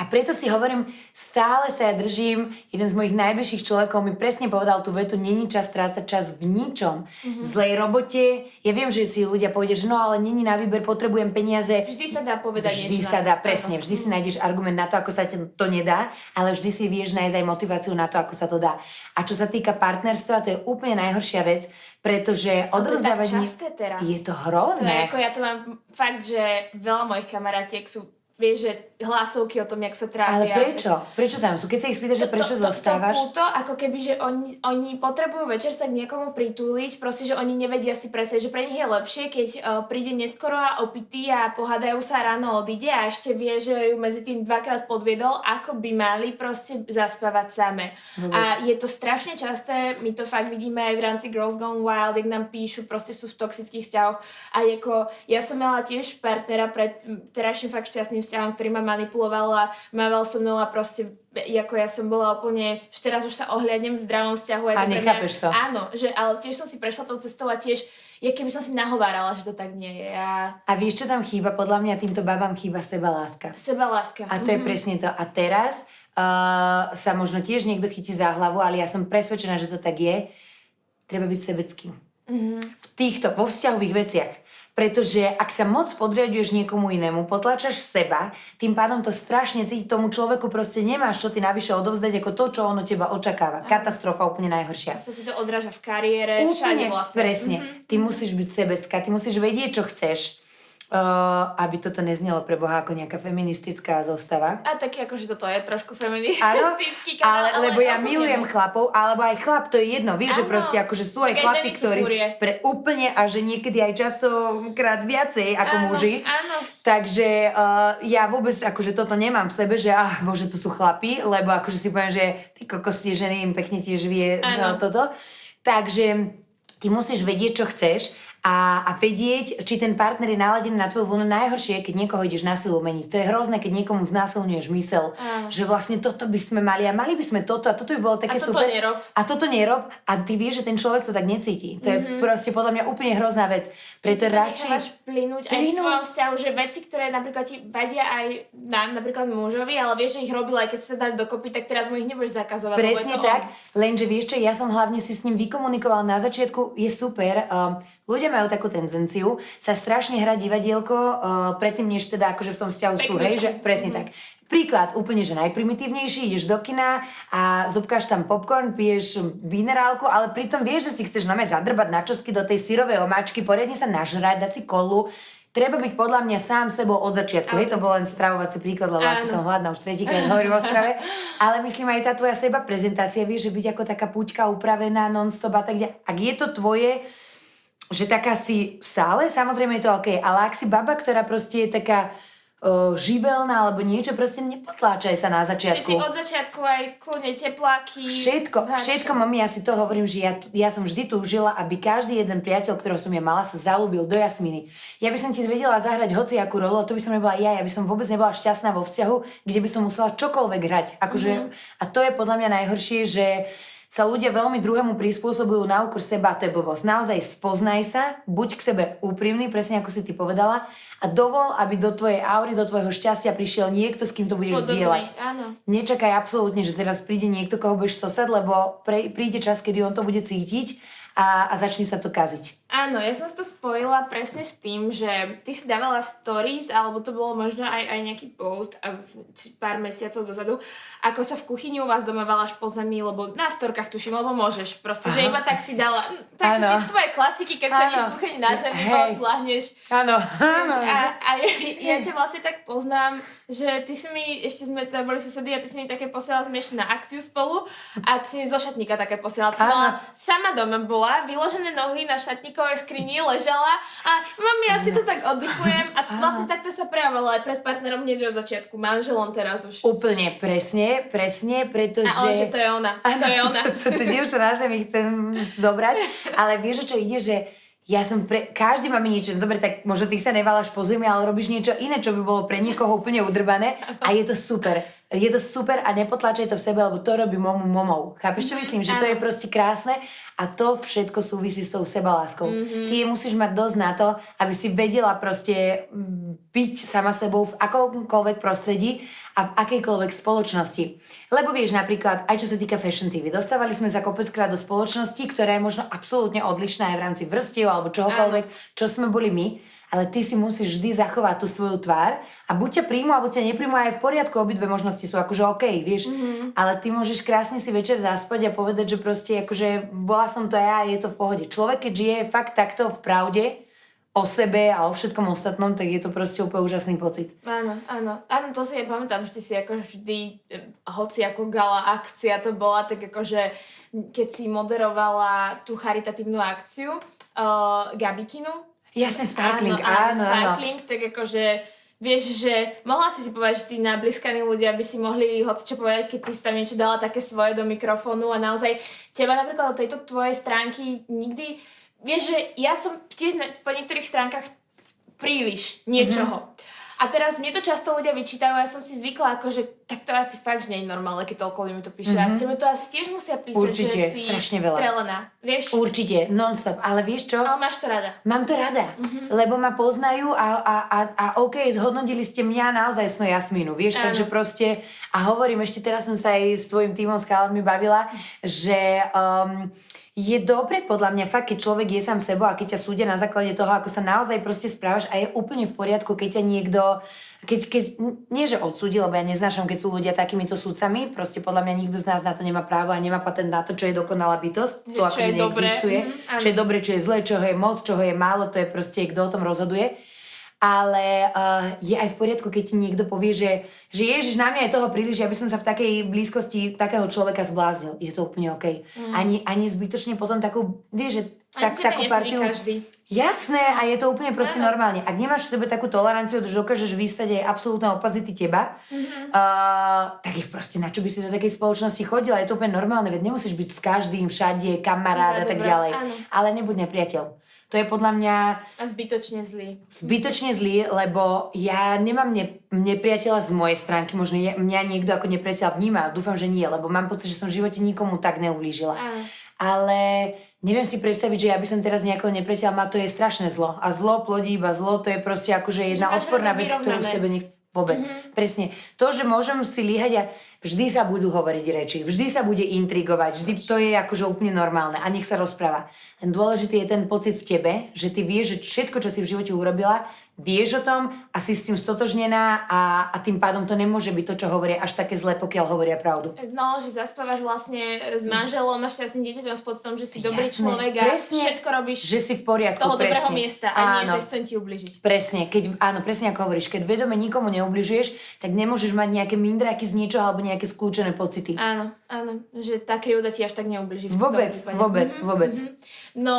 a preto si hovorím, stále sa ja držím, jeden z mojich najbližších človekov mi presne povedal tú vetu, není čas strácať čas v ničom. Mm-hmm. V zlej robote, ja viem, že si ľudia povedia, že no ale není na výber, potrebujem peniaze. Vždy sa dá povedať Vždy niečo. sa na dá, presne, vždy si nájdeš argument na to, ako sa to nedá, ale vždy si vieš nájsť aj motiváciu na to, ako sa to dá. A čo sa týka partnerstva, to je úplne najhoršia vec, pretože to je tak odovzdávať... časté teraz. Je to je hrozné. ako ja to mám fakt, že veľa mojich kamarátiek sú, vieš, že hlasovky o tom, jak sa trápia. Ale prečo? Prečo tam sú? Keď sa ich spýtaš, že prečo zostávaš? To, to, ako keby, že oni, oni potrebujú večer sa k niekomu pritúliť, proste, že oni nevedia si predstaviť, že pre nich je lepšie, keď uh, príde neskoro a opitý a pohádajú sa ráno odíde a ešte vie, že ju medzi tým dvakrát podviedol, ako by mali proste zaspávať same. Vôbec. A je to strašne časté, my to fakt vidíme aj v rámci Girls Gone Wild, jak nám píšu, proste sú v toxických vzťahoch. A ako, ja som mala tiež partnera pred terajším fakt šťastným vzťahom, ktorý ma manipuloval a mával so mnou a proste ako ja som bola úplne, že teraz už sa ohliadnem v zdravom vzťahu. A pre nechápeš to. Áno, že, ale tiež som si prešla tou cestou a tiež, je keby som si nahovárala, že to tak nie je. A A vieš, čo tam chýba? Podľa mňa týmto babám chýba seba láska. seba láska. A to je presne to. A teraz uh, sa možno tiež niekto chytí za hlavu, ale ja som presvedčená, že to tak je. Treba byť sebecký. V týchto, vo vzťahových veciach. Pretože ak sa moc podriaduješ niekomu inému, potlačaš seba, tým pádom to strašne cíti tomu človeku, proste nemáš čo ty navyše odovzdať ako to, čo on od teba očakáva. Katastrofa úplne najhoršia. sa ti to odráža v kariére, všade Úplne, vlastne. presne. Ty musíš byť sebecká, ty musíš vedieť, čo chceš. Uh, aby toto neznelo pre Boha ako nejaká feministická zostava. A taký akože toto je trošku Áno, feministický kanál, ale, lebo ja rozumiem. milujem chlapov, alebo aj chlap, to je jedno, vieš, že Áno. proste akože sú Však aj chlapi, sú ktorí fúrie. pre úplne a že niekedy aj častokrát viacej ako Áno, muži. áno. Takže uh, ja vôbec akože toto nemám v sebe, že ah, bože, to sú chlapi, lebo akože si poviem, že ty kokos tie ženy im pekne tiež vie Áno. no, toto. Takže ty musíš vedieť, čo chceš a, a vedieť, či ten partner je naladený na tvoju vlnu. Najhoršie je, keď niekoho ideš na silu meniť. To je hrozné, keď niekomu znásilňuješ mysel, Áno. že vlastne toto by sme mali a mali by sme toto a toto by bolo také A toto super. nerob. A toto nerob a ty vieš, že ten človek to tak necíti. To je proste podľa mňa úplne hrozná vec. Preto Či to radšej... plynúť aj v tvojom vzťahu, že veci, ktoré napríklad ti vadia aj nám, napríklad mužovi, ale vieš, že ich robil aj keď sa dali dokopy, tak teraz mu ich nebudeš zakazovať. Presne tak, On. lenže vieš čo, ja som hlavne si s ním vykomunikovala na začiatku, je super. Um, ľudia majú takú tendenciu sa strašne hrať divadielko uh, predtým, než teda akože v tom vzťahu sú, hej, že presne tak. Príklad, úplne, že najprimitívnejší, ideš do kina a zobkáš tam popcorn, piješ minerálku, ale pritom vieš, že si chceš nome zadrbať na čosky do tej syrovej omáčky, poriadne sa nažrať, dať si kolu. Treba byť podľa mňa sám sebou od začiatku. Hej, to bol len stravovací príklad, lebo asi som hladná už tretíkrát hovorím o strave. [LAUGHS] Ale myslím aj tá tvoja seba prezentácia, vieš, že byť ako taká puťka upravená non-stop a tak ďalej. Ak je to tvoje, že taká si stále, samozrejme je to OK, ale ak si baba, ktorá proste je taká uh, živelná alebo niečo, proste nepotláčaj sa na začiatku. ty od začiatku aj kľudne tepláky. Všetko, hačo. všetko, mami, ja si to hovorím, že ja, ja som vždy túžila, aby každý jeden priateľ, ktorého som ja mala, sa zalúbil do Jasminy. Ja by som ti zvedela zahrať hociakú rolu, a to by som nebola ja, ja by som vôbec nebola šťastná vo vzťahu, kde by som musela čokoľvek hrať. Akože, A to je podľa mňa najhoršie, že sa ľudia veľmi druhému prispôsobujú na úkor seba, to je blbosť. Naozaj spoznaj sa, buď k sebe úprimný, presne ako si ty povedala, a dovol, aby do tvojej aury, do tvojho šťastia prišiel niekto, s kým to budeš Podobný, zdieľať. áno. Nečakaj absolútne, že teraz príde niekto, koho budeš sosať, lebo pre, príde čas, kedy on to bude cítiť a, a začne sa to kaziť. Áno, ja som si to spojila presne s tým, že ty si dávala stories, alebo to bolo možno aj, aj nejaký post a pár mesiacov dozadu, ako sa v kuchyni u vás doma valáš po zemi, lebo na storkách tuším, lebo môžeš proste, že Aha. iba tak si dala, také Áno. tie tvoje klasiky, keď Áno. sedíš v kuchyni na zemi, Hej. hey. slahneš. Áno, A, a ja, ja ťa vlastne tak poznám, že ty si mi, ešte sme teda boli susedy a ty si mi také posielala, sme na akciu spolu a ty si mi zo šatníka také posielala. Áno. sama doma bola, vyložené nohy na šatníkovej skrini, ležala a mami, ja si tu tak oddychujem a vlastne takto sa prejavovala aj pred partnerom hneď od začiatku, manželom teraz už. Úplne presne, presne, pretože... A on, že to je ona, to je ona. [LAUGHS] to, to, to dievča na zemi chcem zobrať, ale vieš, čo ide, že ja som pre... Každý máme niečo, no dobre, tak možno ty sa neváľaš po zemi, ale robíš niečo iné, čo by bolo pre niekoho úplne udrbané a je to super. Je to super a nepotlačaj to v sebe, lebo to robí momu momou. Chápeš, čo myslím? Že to je proste krásne a to všetko súvisí s tou sebaláskou. Mm-hmm. Ty musíš mať dosť na to, aby si vedela proste mm, byť sama sebou v akomkoľvek prostredí a v akejkoľvek spoločnosti. Lebo vieš napríklad, aj čo sa týka Fashion TV, dostávali sme sa kopeckrát do spoločnosti, ktorá je možno absolútne odlišná aj v rámci vrstiev alebo čohokoľvek, čo sme boli my, ale ty si musíš vždy zachovať tú svoju tvár a buď ťa príjmu, alebo ťa nepríjmu aj v poriadku, obidve možnosti sú akože OK, vieš, mm-hmm. ale ty môžeš krásne si večer zaspať a povedať, že proste akože bola som to ja a je to v pohode. Človek, keď žije fakt takto v pravde o sebe a o všetkom ostatnom, tak je to proste úplne úžasný pocit. Áno, áno. Áno, to si ja pamätám, že ty si ako vždy, eh, hoci ako gala akcia to bola, tak akože keď si moderovala tú charitatívnu akciu uh, Gabikinu, Jasne, sparkling, áno, áno, áno. sparkling, tak akože vieš, že mohla si si povedať, že tí nablískaní ľudia by si mohli hoci čo povedať, keď ty si tam niečo dala také svoje do mikrofónu a naozaj teba napríklad do tejto tvojej stránky nikdy, vieš, že ja som tiež na, po niektorých stránkach príliš niečoho. Mhm. A teraz mne to často ľudia vyčítajú a ja som si zvykla, akože tak to asi fakt, že nie je normálne, keď toľko ľudí mi to píše. A tebe to asi tiež musia písať, Mhm. Určite, že si strašne veľa. strelená. Vieš? Určite, non-stop, ale vieš čo? Ale máš to rada. Mám to rada, mm-hmm. lebo ma poznajú a, a, a, a OK, zhodnotili ste mňa naozaj sno Jasmínu, vieš, Áno. takže proste, a hovorím, ešte teraz som sa aj s tvojim týmom s bavila, že um, je dobre podľa mňa fakt, keď človek je sám sebou a keď ťa súdia na základe toho, ako sa naozaj proste správaš a je úplne v poriadku, keď ťa niekto, keď, keď nie že odsúdi, lebo ja neznášam, keď sú ľudia takýmito súdcami, proste podľa mňa nikto z nás na to nemá právo a nemá patent na to, čo je dokonalá bytosť, to čo akože neexistuje, mhm, áno. čo je dobre, čo je zlé, čoho je moc, čoho je málo, to je proste, kto o tom rozhoduje. Ale uh, je aj v poriadku, keď ti niekto povie, že, že ježiš, na mňa je toho príliš, ja by som sa v takej blízkosti takého človeka zbláznil. Je to úplne OK. Mm. Ani, ani zbytočne potom takú, vieš, že tak, takú partiu... každý. Jasné, a je to úplne proste normálne. Ak nemáš v sebe takú toleranciu, že dokážeš vystať aj absolútne opazity teba, mm-hmm. uh, tak ich proste na čo by si do takej spoločnosti chodila? Je to úplne normálne, veď nemusíš byť s každým všade, kamarát a tak ďalej. áno. Ale nebuď nepriateľ. To je podľa mňa A zbytočne zlý. zbytočne zlý, lebo ja nemám ne, nepriateľa z mojej stránky, možno je, mňa niekto ako nepriateľ vníma, dúfam, že nie, lebo mám pocit, že som v živote nikomu tak neublížila. Áno. Ale neviem si predstaviť, že ja by som teraz nejakého nepriateľa mala, to je strašné zlo. A zlo plodí iba zlo, to je proste akože jedna odporná vec, ktorú v sebe nech... Vôbec. Mm-hmm. Presne. To, že môžem si líhať a vždy sa budú hovoriť reči, vždy sa bude intrigovať, vždy to je akože úplne normálne a nech sa rozpráva. Len dôležitý je ten pocit v tebe, že ty vieš, že všetko, čo si v živote urobila, vieš o tom a si s tým stotožnená a, a tým pádom to nemôže byť to, čo hovoria až také zle, pokiaľ hovoria pravdu. No, že zaspávaš vlastne s manželom a šťastným dieťaťom s pocitom, že si dobrý Jasné, človek a presne. všetko robíš Že si v poriadku, z toho dobrého presne. miesta a nie, Áno. že chcem ti ubližiť. Presne, keď, áno, presne ako hovoríš, keď vedome nikomu neubližuješ, tak nemôžeš mať nejaké mindráky z niečoho alebo nejaké skľúčené pocity. Áno, áno, že tá krivda ti až tak neubliží. Vôbec, vôbec, Mhm, vôbec. mhm. No,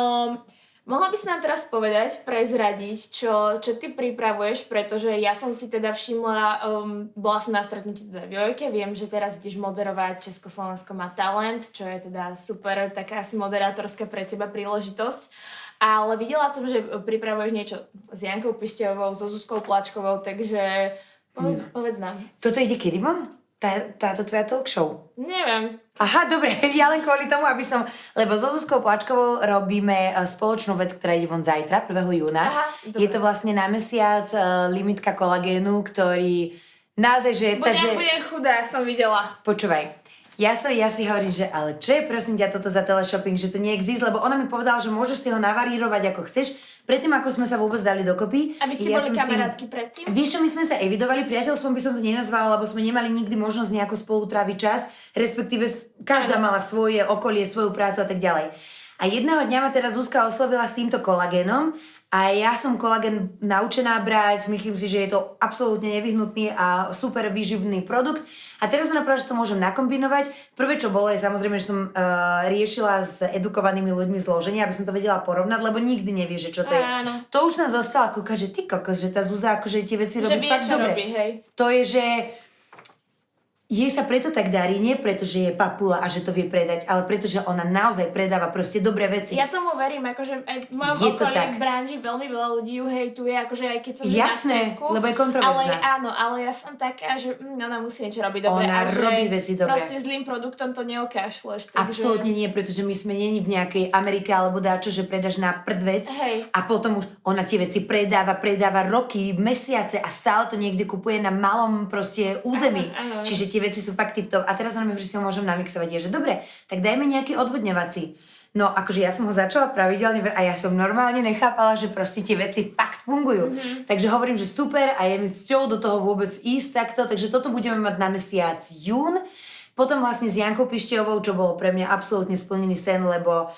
Mohla by si nám teraz povedať, prezradiť, čo, čo ty pripravuješ, pretože ja som si teda všimla, um, bola som na stretnutí teda v Jojke, viem, že teraz ideš moderovať Československo má talent, čo je teda super, taká asi moderátorská pre teba príležitosť. Ale videla som, že pripravuješ niečo s Jankou Pišťovou, so Zuzkou Plačkovou, takže povedz, povedz nám. Toto ide kedy von? Tá, táto tvoja talk show? Neviem. Aha, dobre, [LAUGHS] ja len kvôli tomu, aby som... Lebo so Zuzkou Plačkovou robíme e, spoločnú vec, ktorá ide von zajtra, 1. júna. Aha, je to vlastne na mesiac uh, limitka kolagénu, ktorý naozaj, že... Bo ja budem chudá, som videla. Počúvaj, ja, som, ja si hovorím, že ale čo je prosím ťa toto za teleshopping, že to neexist, lebo ona mi povedala, že môžeš si ho navarírovať ako chceš, predtým ako sme sa vôbec dali dokopy. Aby ste ja boli kamarátky si... predtým? Vieš čo, my sme sa evidovali, priateľstvom by som to nenazvala, lebo sme nemali nikdy možnosť nejako spolu tráviť čas, respektíve každá mala svoje okolie, svoju prácu a tak ďalej. A jedného dňa ma teraz Zuzka oslovila s týmto kolagénom a ja som kolagen naučená brať, myslím si, že je to absolútne nevyhnutný a super výživný produkt. A teraz som napravila, že to môžem nakombinovať. Prvé, čo bolo, je samozrejme, že som uh, riešila s edukovanými ľuďmi zloženie, aby som to vedela porovnať, lebo nikdy nevie, že čo to je. Áno. To už som zostala kúkať, že ty kokos, že tá Zúza akože tie veci robí že vie, fakt dobre. Robí, hej. To je, že jej sa preto tak darí, nie preto, že je papula a že to vie predať, ale preto, že ona naozaj predáva proste dobré veci. Ja tomu verím, akože aj v mojom je okolí v branži veľmi veľa ľudí ju hejtuje, akože aj keď som Jasné, na lebo je kontroverzná. Ale áno, ale ja som taká, že mm, ona musí niečo robiť dobre. Ona a že robí veci dobre. Proste zlým produktom to neokašleš. Takže... Absolútne nie, pretože my sme není v nejakej Amerike alebo dáčo, že predáš na prd vec Hej. a potom už ona tie veci predáva, predáva roky, mesiace a stále to niekde kupuje na malom proste území. Áno, áno. Čiže tie veci sú fakt tip a teraz nám že si ho môžem namixovať. Je, že dobre, tak dajme nejaký odvodňovací. No, akože ja som ho začala pravidelne a ja som normálne nechápala, že proste tie veci fakt fungujú. Mm-hmm. Takže hovorím, že super a je mi cťou do toho vôbec ísť takto, takže toto budeme mať na mesiac jún. Potom vlastne s Jankou Pišťovou, čo bolo pre mňa absolútne splnený sen, lebo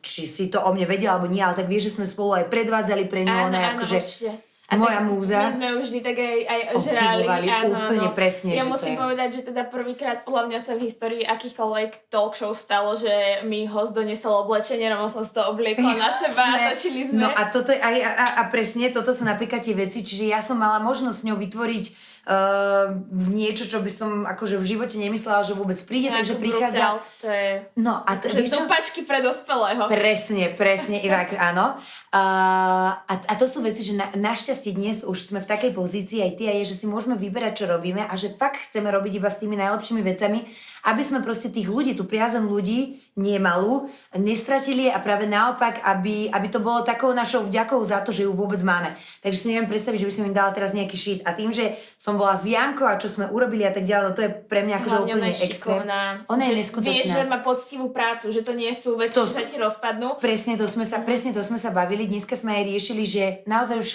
či si to o mne vedela alebo nie, ale tak vieš, že sme spolu aj predvádzali pre ňu. Áno, áno, akože, určite a Moja múza. My sme už vždy tak aj, aj žrali. Áno, úplne áno. presne. Ja musím je. povedať, že teda prvýkrát podľa mňa sa v histórii akýchkoľvek talk show stalo, že mi host donesol oblečenie, lebo som to obliekla na seba a točili sme. No a toto aj, a, a presne toto sú napríklad tie veci, čiže ja som mala možnosť s ňou vytvoriť uh, niečo, čo by som akože v živote nemyslela, že vôbec príde, takže prichádza... Brutál, to je... No a to, že dopačky pre dospelého. Presne, presne, Irak, [LAUGHS] áno. Uh, a, a to sú veci, že na, našťastie dnes už sme v takej pozícii aj ty a je, že si môžeme vyberať, čo robíme a že fakt chceme robiť iba s tými najlepšími vecami, aby sme proste tých ľudí, tú priazem ľudí, nemalú, nestratili a práve naopak, aby, aby to bolo takou našou vďakou za to, že ju vôbec máme. Takže si neviem predstaviť, že by som im dala teraz nejaký šít. A tým, že som bola s Jankou a čo sme urobili a tak ďalej, no to je pre mňa akože úplne extrém. Ona je neskutočná. Vieš, že má poctivú prácu, že to nie sú veci, To čo sa ti rozpadnú. Presne to sme sa, presne to sme sa bavili. Dneska sme aj riešili, že naozaj už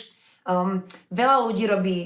um, veľa ľudí robí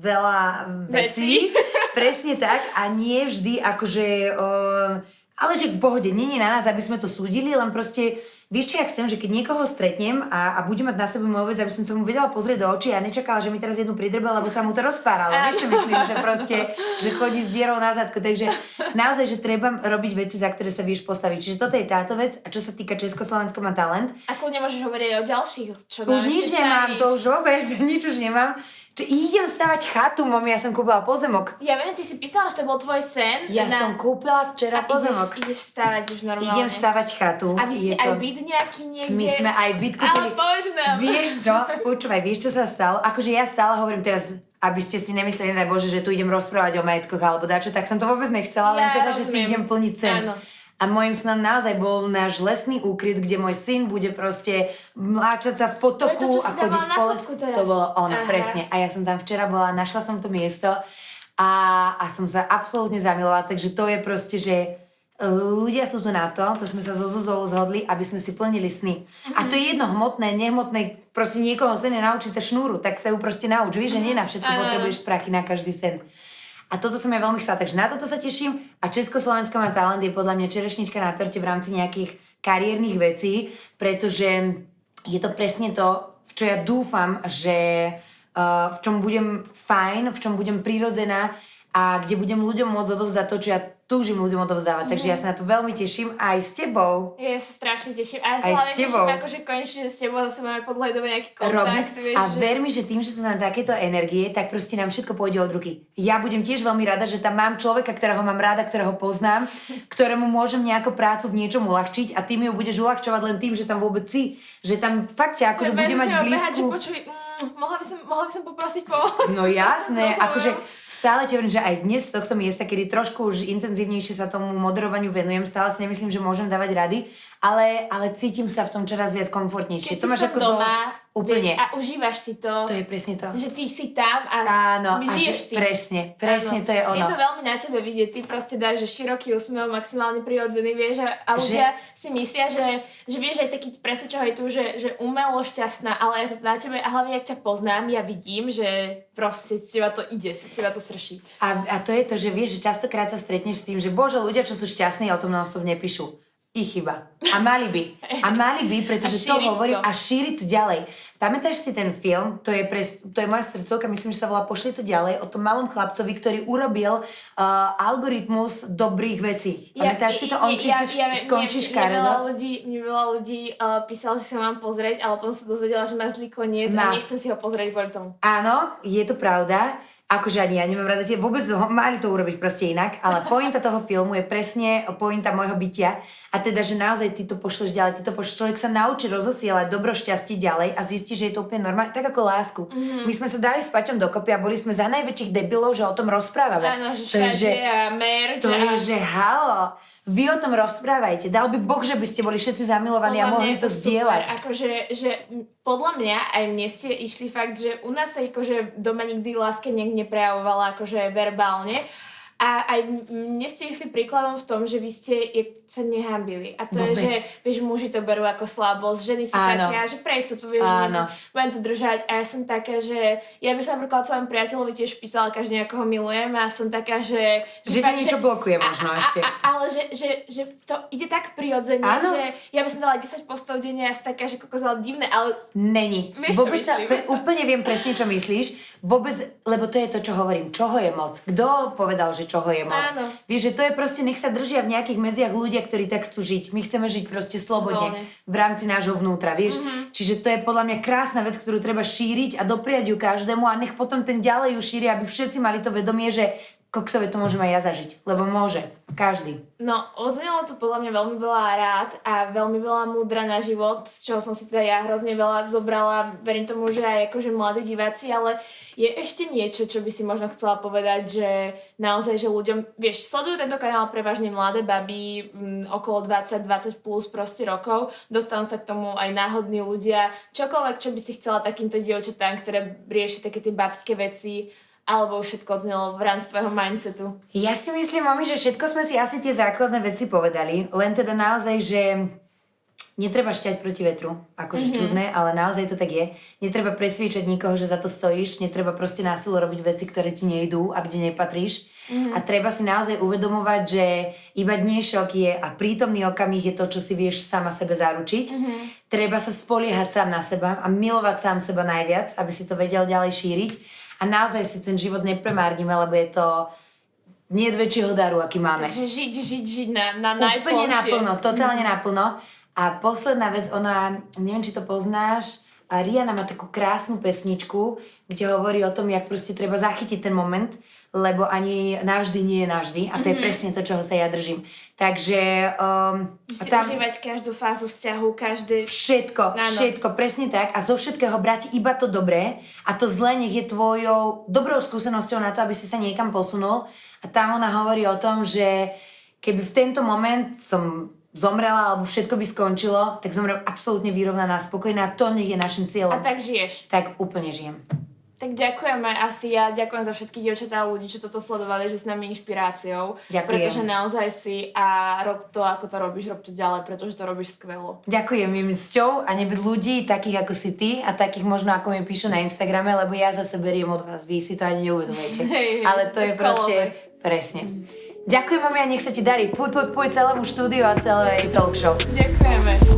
veľa vecí. [LAUGHS] presne tak a nie vždy akože... Um, ale že v pohode, je na nás, aby sme to súdili, len proste, vieš čo ja chcem, že keď niekoho stretnem a, a bude mať na sebe moju vec, aby som sa mu vedela pozrieť do očí a nečakala, že mi teraz jednu pridrbe, lebo sa mu to rozpáralo. Vieš čo myslím, že proste, že chodí s dierou na zadku. Takže naozaj, že treba robiť veci, za ktoré sa vieš postaviť. Čiže toto je táto vec. A čo sa týka Československo má talent. A kľudne môžeš hovoriť o ďalších, čo Už nič nemám, to už vôbec, [LAUGHS] nič už nemám. Čo, idem stavať chatu, mami, ja som kúpila pozemok. Ja viem, ty si písala, že to bol tvoj sen. Ja na... som kúpila včera a pozemok. Ideš, ideš stavať už normálne. Idem stavať chatu. A vy ste Je aj to... byt nejaký niekde? My sme aj byt kúpili. Ale povedz nám. Vieš čo? Počúvaj, vieš čo sa stalo? Akože ja stále hovorím teraz, aby ste si nemysleli, daj Bože, že tu idem rozprávať o majetkoch alebo dačo, tak som to vôbec nechcela, len Ja teda, že si idem plniť sen. Áno. A môjim snom naozaj bol náš lesný úkryt, kde môj syn bude proste mláčať sa v potoku To to, a chodiť po les. fotku teraz. To bolo ono, Aha. presne. A ja som tam včera bola, našla som to miesto a, a som sa absolútne zamilovala, takže to je proste, že e, ľudia sú tu na to, to sme sa so Zuzou zhodli, aby sme si plnili sny. A to je jedno hmotné, nehmotné, proste niekoho sen naučiť sa šnúru, tak sa ju proste nauč. Vieš, že nie na všetko potrebuješ prachy na každý sen. A toto som ja veľmi chcela, takže na toto sa teším. A Československo má talent je podľa mňa čerešnička na torte v rámci nejakých kariérnych vecí, pretože je to presne to, v čo ja dúfam, že uh, v čom budem fajn, v čom budem prirodzená a kde budem ľuďom môcť odovzdať to, čo ja túžim ľuďom odovzdávať. Takže ja sa na to veľmi teším aj s tebou. Ja sa strašne teším. A ja sa Aj s hlavne teším, tebou. akože konečne, že s tebou zase máme po dlhej dobe nejaký robiť. kontakt. Vieš, A že... ver mi, že tým, že sú nám takéto energie, tak proste nám všetko pôjde od ruky. Ja budem tiež veľmi rada, že tam mám človeka, ktorého mám rada, ktorého poznám, [LAUGHS] ktorému môžem nejakú prácu v niečom uľahčiť a ty mi ju budeš uľahčovať len tým, že tam vôbec si. Že tam fakt ťa akože Ja bude mať teba behať, že blízku. počuj, mm, mohla, by som, mohla by som poprosiť pomoc. No jasné, akože stále ti hovorím, že aj dnes z tohto miesta, kedy trošku už intenzívnejšie sa tomu moderovaniu venujem, stále si nemyslím, že môžem dávať rady, ale, ale cítim sa v tom čoraz viac komfortnejšie. Keď to máš ako doma, úplne. Vieš, a užívaš si to. To je presne to. Že ty si tam a Áno, a žiješ že tým. presne, presne Áno. to je ono. Je to veľmi na tebe vidieť, ty proste dáš, že široký úsmev, maximálne prirodzený, vieš, a, a ľudia si myslia, že, že vieš aj taký presne čo aj tu, že, že umelo šťastná, ale je to na tebe, a hlavne ak ťa poznám, ja vidím, že proste z teba to ide, z teba to srší. A, a to je to, že vieš, že častokrát sa stretneš s tým, že bože, ľudia, čo sú šťastní, o tom non-stop nepíšu. Ich chyba. A mali by. A mali by, pretože to šíriť hovorím to. a šíriť to ďalej. Pamätáš si ten film, to je, pres, to je moja srdcovka, myslím, že sa volá Pošli to ďalej, o tom malom chlapcovi, ktorý urobil uh, algoritmus dobrých vecí. Pamätáš si to? On síce skončí mne, mne, veľa ľudí, mne veľa ľudí uh, písalo, že sa mám pozrieť, ale potom sa dozvedela, že má zlý koniec Má. a nechcem si ho pozrieť kvôli tomu. Áno, je to pravda. Akože ani ja nemám rada tie, vôbec ho, mali to urobiť proste inak, ale pointa toho filmu je presne pointa môjho bytia a teda, že naozaj ty to pošleš ďalej, ty to pošleš, človek sa naučí rozosielať dobro šťastie ďalej a zistí, že je to úplne normálne, tak ako lásku. Mm-hmm. My sme sa dali s Paťom dokopy a boli sme za najväčších debilov, že o tom rozprávame. Áno, že to je, že, a merch to a... je, že halo, vy o tom rozprávajte. Dal by Boh, že by ste boli všetci zamilovaní a Podľa mňa mohli to super, zdieľať. Akože, že podľa mňa aj mne ste išli fakt, že u nás sa akože doma nikdy láska neprejavovala akože verbálne. A aj mne ste išli príkladom v tom, že vy ste je, sa nehambili. A to Vôbec. je, že vieš, muži to berú ako slabosť, ženy sú Áno. také, že pre istotu vieš, že Áno. budem to držať. A ja som taká, že ja by som napríklad svojom priateľovi tiež písala každý, ako ho milujem a som taká, že... Že fakt, niečo blokuje možno a, ešte. A, a, ale že, že, že to ide tak prirodzene, Áno. že ja by som dala 10 postov denne a som taká, že kokos, ale divné, ale Není. Vieš, Vôbec sa, myslím? pre, úplne viem presne, čo myslíš. Vôbec, lebo to je to, čo hovorím. Čoho je moc? Kto povedal, že čoho je moc? Áno. Vieš, že to je proste, nech sa držia v nejakých medziach ľudia, ktorí tak chcú žiť. My chceme žiť proste slobodne Voľne. v rámci nášho vnútra, vieš. Mhm. Čiže to je podľa mňa krásna vec, ktorú treba šíriť a dopriať ju každému a nech potom ten ďalej ju šíri, aby všetci mali to vedomie, že koksové to môžem aj ja zažiť. Lebo môže. Každý. no, odznelo tu podľa mňa veľmi veľa rád a veľmi veľa múdra na život, z čoho som si teda ja hrozne veľa zobrala. Verím tomu, že aj akože mladí diváci, ale je ešte niečo, čo by si možno chcela povedať, že naozaj, že ľuďom, vieš, sledujú tento kanál prevažne mladé baby, m, okolo 20-20 plus proste rokov, dostanú sa k tomu aj náhodní ľudia, čokoľvek, čo by si chcela takýmto dievčatám, ktoré riešia také tie babské veci, alebo všetko odznelo v rámci tvojho mindsetu. Ja si myslím, mami, že všetko sme si asi tie základné veci povedali, len teda naozaj, že netreba šťať proti vetru, akože mm-hmm. čudné, ale naozaj to tak je. Netreba presviečať nikoho, že za to stojíš, netreba proste násilu robiť veci, ktoré ti nejdú a kde nepatríš. Mm-hmm. A treba si naozaj uvedomovať, že iba dnešok je a prítomný okamih je to, čo si vieš sama sebe zaručiť. Mm-hmm. Treba sa spoliehať sám na seba a milovať sám seba najviac, aby si to vedel ďalej šíriť. A naozaj si ten život nepremárnime, lebo je to nie je väčšieho daru, aký máme. Takže žiť, žiť, žiť na, na Úplne najplnšie. naplno, totálne naplno. A posledná vec, ona, neviem, či to poznáš, a Rihanna má takú krásnu pesničku, kde hovorí o tom, jak proste treba zachytiť ten moment, lebo ani navždy nie je navždy. A to je presne to, čoho sa ja držím. Takže um, si tam užívať každú fázu vzťahu, každý... všetko, Áno. všetko, presne tak. A zo všetkého brať iba to dobré. A to zlé nech je tvojou dobrou skúsenosťou na to, aby si sa niekam posunul. A tam ona hovorí o tom, že keby v tento moment som zomrela alebo všetko by skončilo, tak zomrem absolútne vyrovnaná, spokojná, to nech je našim A cieľom. tak žiješ. tak úplne žijem. Tak ďakujeme asi ja, ďakujem za všetky dievčatá a ľudí, čo toto sledovali, že s nami inšpiráciou. Ďakujem. Pretože naozaj si a rob to, ako to robíš, rob to ďalej, pretože to robíš skvelo. Ďakujem, je mi cťou a nebyť ľudí takých ako si ty a takých možno ako mi píšu na Instagrame, lebo ja zase beriem od vás, vy si to ani neuvedomujete. [LAUGHS] Ale to je proste, presne. Ďakujem vám a nech sa ti darí. Puj, puj, puj celému štúdiu a celej talk show. Ďakujeme.